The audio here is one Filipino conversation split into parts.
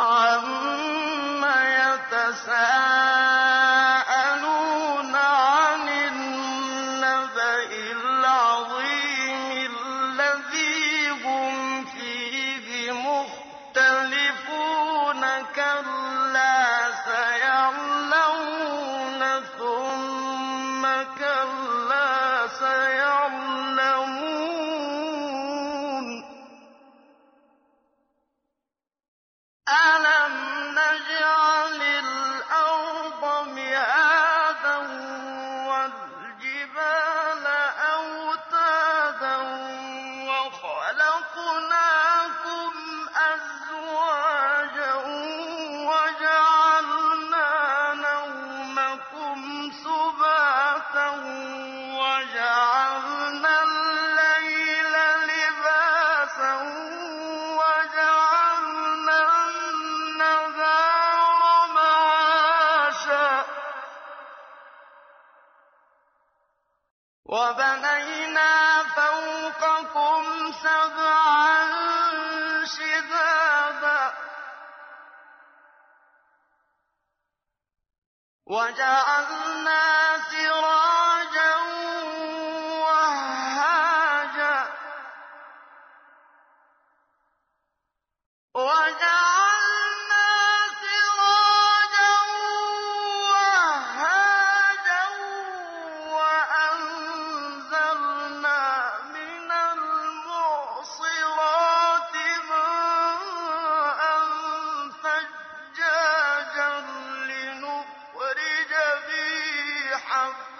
عَمَّ يَتَسَاءَلُونَ وَجَعَلْنَا سِرَاجًا حَبًّا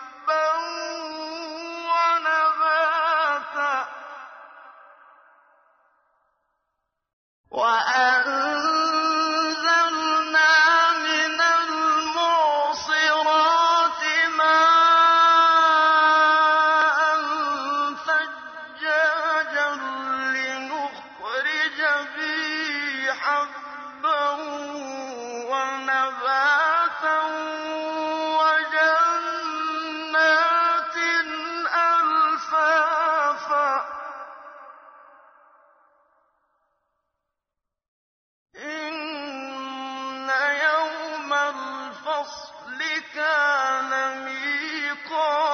الْفَصْلِ كَانَ مِيقَاتًا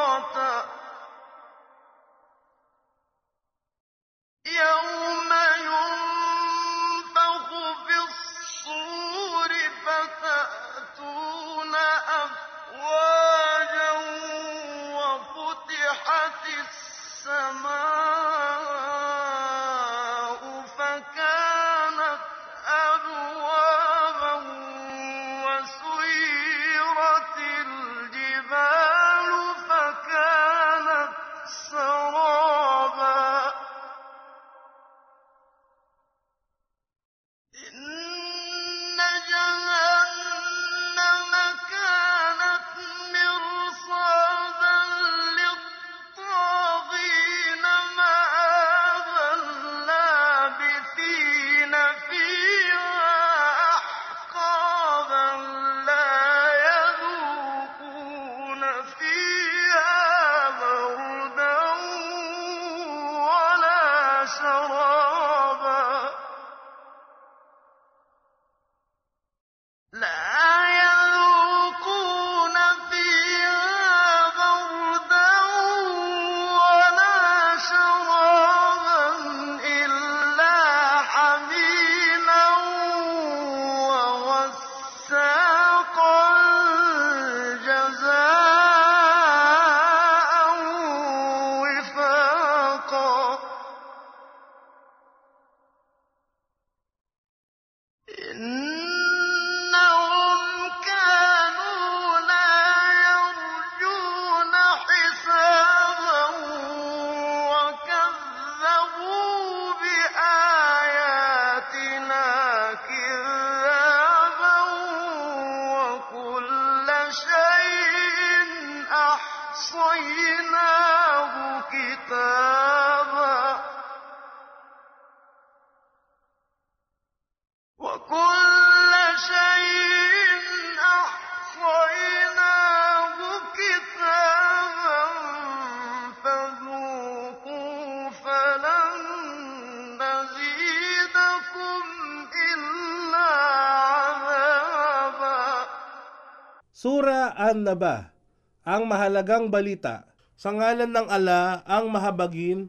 Sura An-Naba, ang mahalagang balita. Sa ngalan ng ala, ang mahabagin,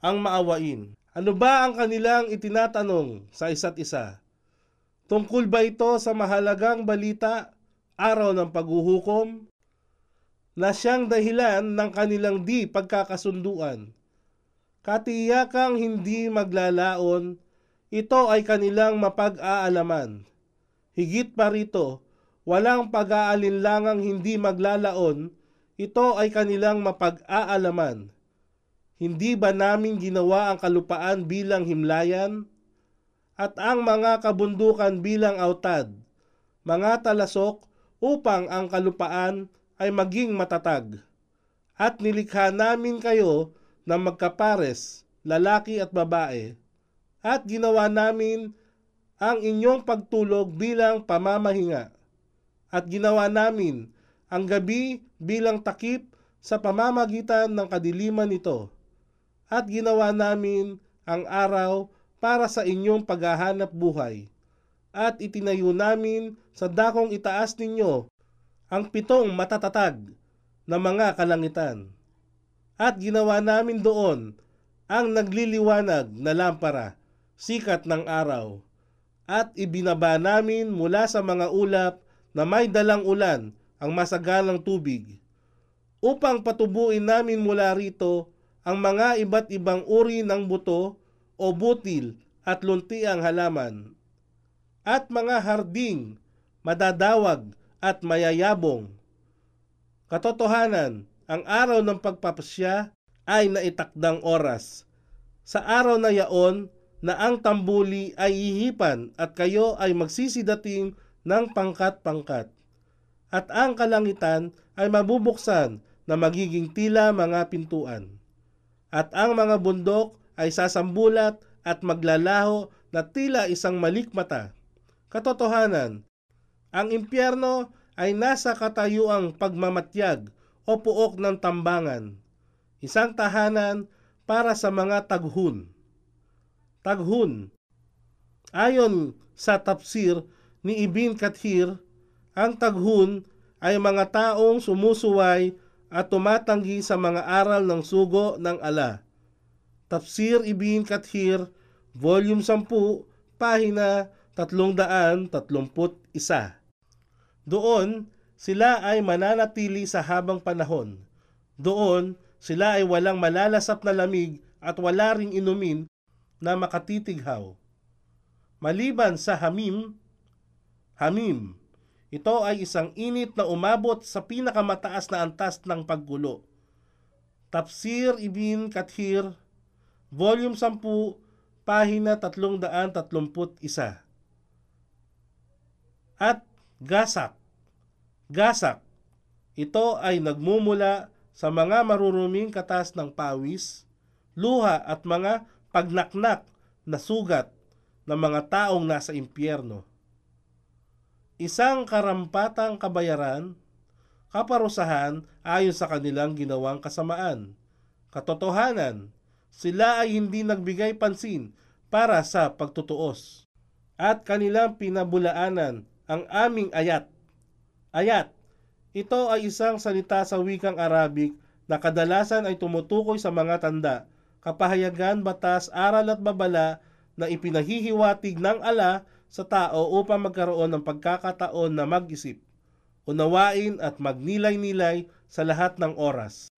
ang maawain. Ano ba ang kanilang itinatanong sa isa't isa? Tungkol ba ito sa mahalagang balita, araw ng paghuhukom, na siyang dahilan ng kanilang di pagkakasunduan? Katiyakang hindi maglalaon, ito ay kanilang mapag-aalaman. Higit pa rito, walang pag-aalinlangang hindi maglalaon, ito ay kanilang mapag-aalaman. Hindi ba namin ginawa ang kalupaan bilang himlayan? At ang mga kabundukan bilang autad, mga talasok upang ang kalupaan ay maging matatag. At nilikha namin kayo na magkapares, lalaki at babae, at ginawa namin ang inyong pagtulog bilang pamamahinga. At ginawa namin ang gabi bilang takip sa pamamagitan ng kadiliman nito. At ginawa namin ang araw para sa inyong paghahanap buhay. At itinayo namin sa dakong itaas ninyo ang pitong matatatag na mga kalangitan. At ginawa namin doon ang nagliliwanag na lampara, sikat ng araw. At ibinaba namin mula sa mga ulap na may dalang ulan ang masagalang tubig, upang patubuin namin mula rito ang mga iba't ibang uri ng buto o butil at luntiang halaman, at mga harding, madadawag at mayayabong. Katotohanan, ang araw ng pagpapasya ay naitakdang oras. Sa araw na yaon na ang tambuli ay ihipan at kayo ay magsisidating ng pangkat-pangkat. At ang kalangitan ay mabubuksan na magiging tila mga pintuan. At ang mga bundok ay sasambulat at maglalaho na tila isang malikmata. Katotohanan, ang impyerno ay nasa katayuang pagmamatyag o puok ng tambangan, isang tahanan para sa mga taghun. Taghun. Ayon sa tafsir ni Ibn Kathir, ang taghun ay mga taong sumusuway at tumatanggi sa mga aral ng sugo ng ala. Tafsir Ibn Kathir, Volume 10, Pahina 331. Doon, sila ay mananatili sa habang panahon. Doon, sila ay walang malalasap na lamig at wala ring inumin na makatitighaw. Maliban sa Hamim, Hamim, ito ay isang init na umabot sa pinakamataas na antas ng paggulo. Tafsir Ibn Kathir, Volume 10, Pahina 331. At Gasak. Gasak. Ito ay nagmumula sa mga maruruming katas ng pawis, luha at mga pagnaknak na sugat ng mga taong nasa impyerno. Isang karampatang kabayaran, kaparusahan ayon sa kanilang ginawang kasamaan. Katotohanan, sila ay hindi nagbigay pansin para sa pagtutuos. At kanilang pinabulaanan ang aming ayat. Ayat, ito ay isang salita sa wikang Arabic na kadalasan ay tumutukoy sa mga tanda, kapahayagan, batas, aral at babala na ipinahihiwatig ng ala sa tao upang magkaroon ng pagkakataon na mag-isip, unawain at magnilay-nilay sa lahat ng oras.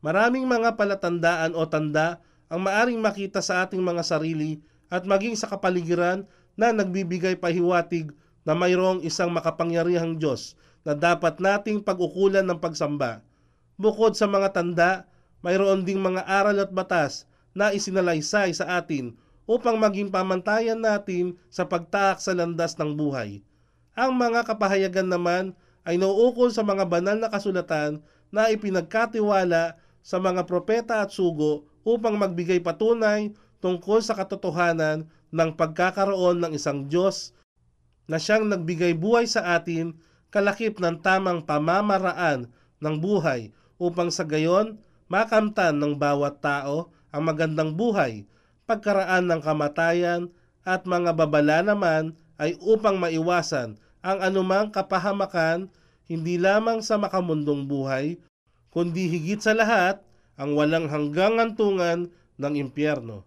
Maraming mga palatandaan o tanda ang maaring makita sa ating mga sarili at maging sa kapaligiran na nagbibigay pahiwatig na mayroong isang makapangyarihang Diyos na dapat nating pag-ukulan ng pagsamba. Bukod sa mga tanda, mayroon ding mga aral at batas na isinalaysay sa atin upang maging pamantayan natin sa pagtaak sa landas ng buhay. Ang mga kapahayagan naman ay nauukol sa mga banal na kasulatan na ipinagkatiwala sa mga propeta at sugo upang magbigay patunay tungkol sa katotohanan ng pagkakaroon ng isang Diyos na siyang nagbigay buhay sa atin kalakip ng tamang pamamaraan ng buhay upang sa gayon makamtan ng bawat tao ang magandang buhay, pagkaraan ng kamatayan at mga babala naman ay upang maiwasan ang anumang kapahamakan, hindi lamang sa makamundong buhay, kundi higit sa lahat ang walang hanggang antungan ng impyerno.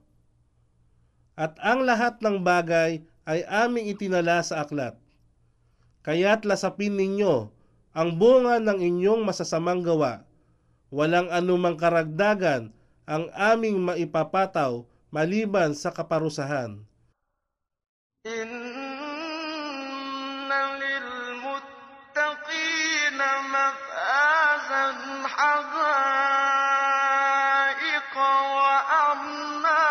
At ang lahat ng bagay ay aming itinala sa aklat. Kaya't lasapin ninyo ang bunga ng inyong masasamang gawa. Walang anumang karagdagan ang aming maipapataw maliban sa kaparusahan. إن للمتقين مفازا حدائق وأعنابا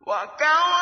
وكواعب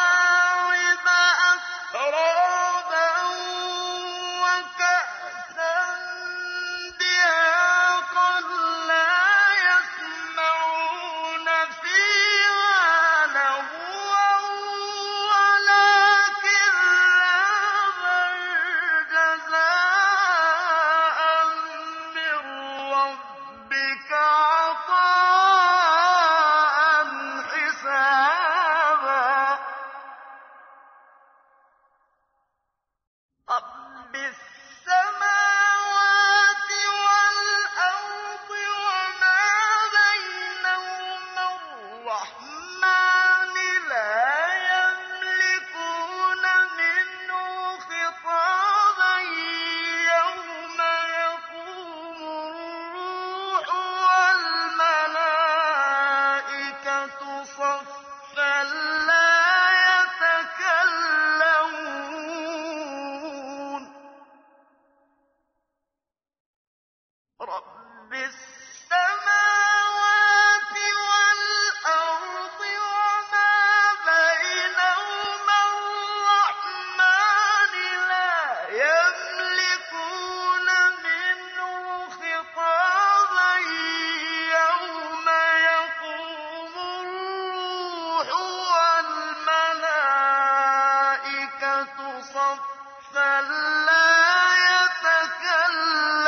صفا لا يتكلمون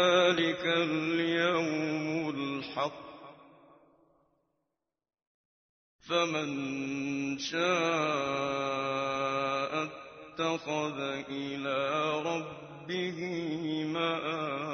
ذلك اليوم الحق. فمن شاء اتخذ إلى ربه مآبا.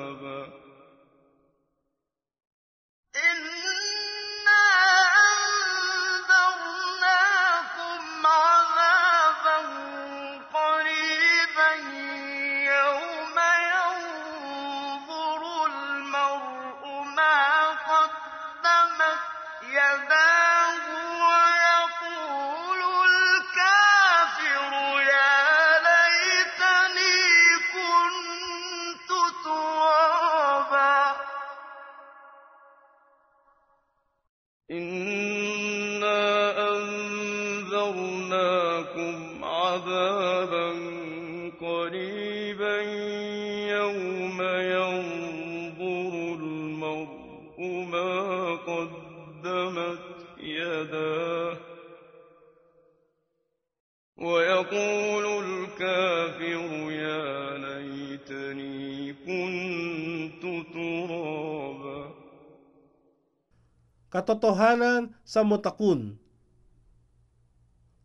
كنت ترابا Katotohanan sa mutakun.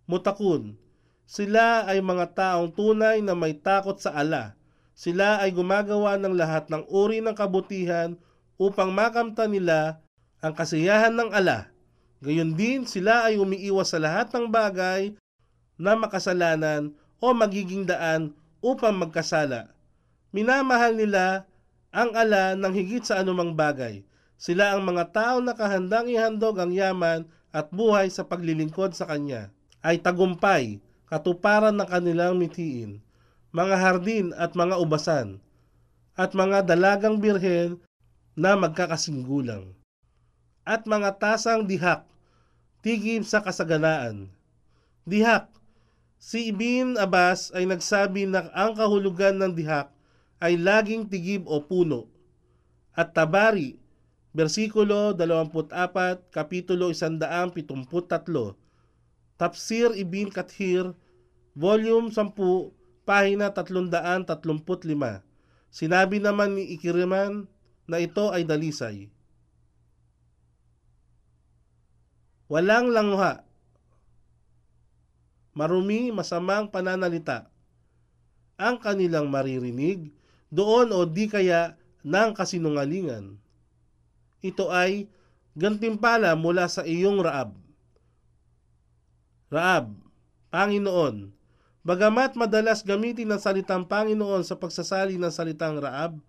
Mutakun. Sila ay mga taong tunay na may takot sa ala. Sila ay gumagawa ng lahat ng uri ng kabutihan upang makamta nila ang kasiyahan ng ala. Gayon din sila ay umiiwas sa lahat ng bagay na makasalanan o magiging daan upang magkasala. Minamahal nila ang ala ng higit sa anumang bagay. Sila ang mga tao na kahandang ihandog ang yaman at buhay sa paglilingkod sa Kanya. Ay tagumpay, katuparan ng kanilang mithiin, mga hardin at mga ubasan, at mga dalagang birhen na magkakasinggulang, at mga tasang dihak, tigib sa kasaganaan. Dihak, Si Ibn Abbas ay nagsabi na ang kahulugan ng dihak ay laging tigib o puno. At Tabari, versikulo 24, kapitulo 173, Tafsir Ibn Kathir, volume 10, pahina 335. Sinabi naman ni Ikiriman na ito ay dalisay. Walang langha. Marumi, masamang pananalita. Ang kanilang maririnig doon o di kaya ng kasinungalingan. Ito ay gantimpala mula sa iyong Raab. Raab, Panginoon, bagamat madalas gamitin ang salitang Panginoon sa pagsasali ng salitang Raab,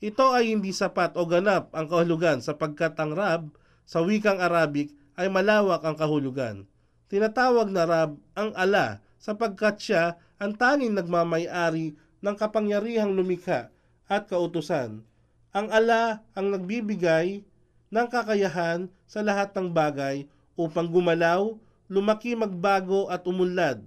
ito ay hindi sapat o ganap ang kahulugan sapagkat ang Raab sa wikang Arabic ay malawak ang kahulugan. Tinatawag na Rab ang ala sapagkat siya ang tanging nagmamayari ng kapangyarihang lumikha at kautusan. Ang ala ang nagbibigay ng kakayahan sa lahat ng bagay upang gumalaw, lumaki, magbago at umunlad.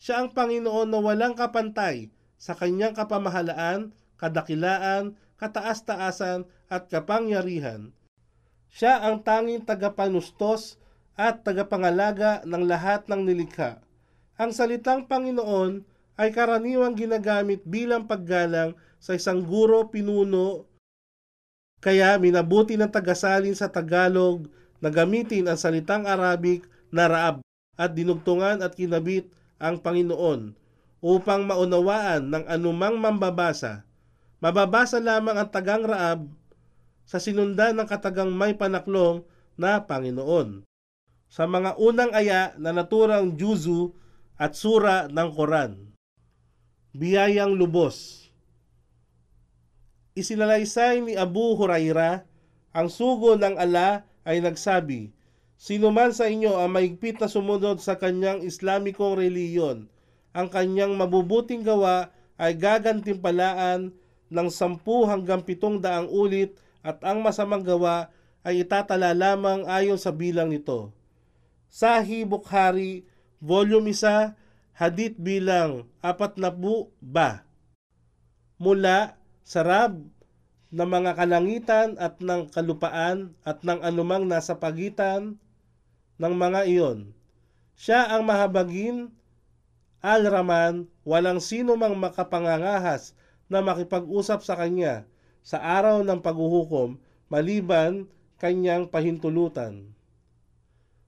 Siya ang Panginoon na walang kapantay sa kanyang kapamahalaan, kadakilaan, kataas-taasan at kapangyarihan. Siya ang tanging tagapanustos at tagapangalaga ng lahat ng nilikha. Ang salitang Panginoon ay karaniwang ginagamit bilang paggalang sa isang guro pinuno kaya minabuti ng tagasalin sa Tagalog na gamitin ang salitang Arabic na Raab at dinugtungan at kinabit ang Panginoon upang maunawaan ng anumang mambabasa. Mababasa lamang ang tagang Raab sa sinundan ng katagang may panaklong na Panginoon. Sa mga unang aya na naturang Juzu at sura ng Quran. Biyayang lubos. Isinalaysay ni Abu Huraira, ang sugo ng ala ay nagsabi, Sino man sa inyo ang maigpit na sumunod sa kanyang Islamikong reliyon, ang kanyang mabubuting gawa ay gagantimpalaan ng sampu hanggang pitong daang ulit at ang masamang gawa ay itatala lamang ayon sa bilang nito. Sahi Bukhari, Volume 1, Hadith bilang 40 ba. Mula sa Rab ng mga kalangitan at ng kalupaan at ng anumang nasa pagitan ng mga iyon. Siya ang mahabagin, Al-Raman, walang sino mang makapangangahas na makipag-usap sa kanya sa araw ng paghuhukom maliban kanyang pahintulutan.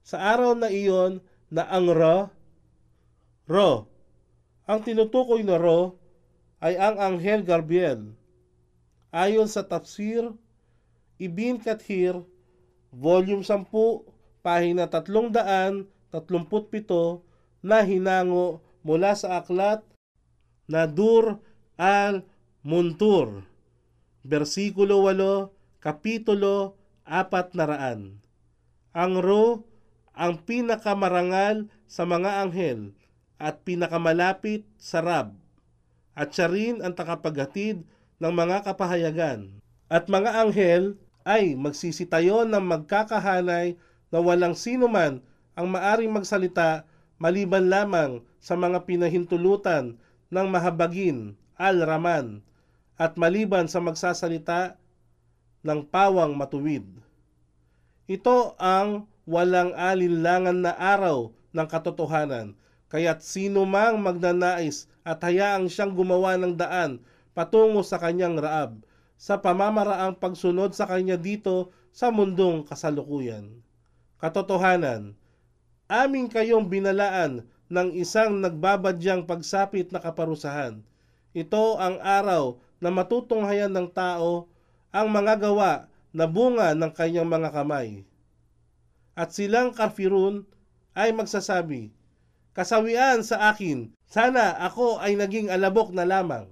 Sa araw na iyon na ang Ra, Ro, ang tinutukoy na Ro ay ang Anghel Gabriel. Ayon sa Tafsir, Ibn Kathir, Volume 10, pahina 337 na hinango mula sa aklat na Dur al-Muntur versikulo 8, kapitulo 400. Ang Ro, ang pinakamarangal sa mga anghel at pinakamalapit sa Rab. At siya rin ang takapaghatid ng mga kapahayagan. At mga anghel ay magsisitayo ng magkakahanay na walang sino man ang maaring magsalita maliban lamang sa mga pinahintulutan ng mahabagin, al-Raman, at maliban sa magsasalita ng pawang matuwid. Ito ang walang alinlangan na araw ng katotohanan, kaya't sino mang magnanais at hayaang siyang gumawa ng daan patungo sa kanyang raab, sa pamamaraang pagsunod sa kanya dito sa mundong kasalukuyan. Katotohanan, aming kayong binalaan ng isang nagbabadyang pagsapit na kaparusahan. Ito ang araw na matutunghayan ng tao ang mga gawa na bunga ng kanyang mga kamay. At silang kafirun ay magsasabi, Kasawian sa akin, sana ako ay naging alabok na lamang.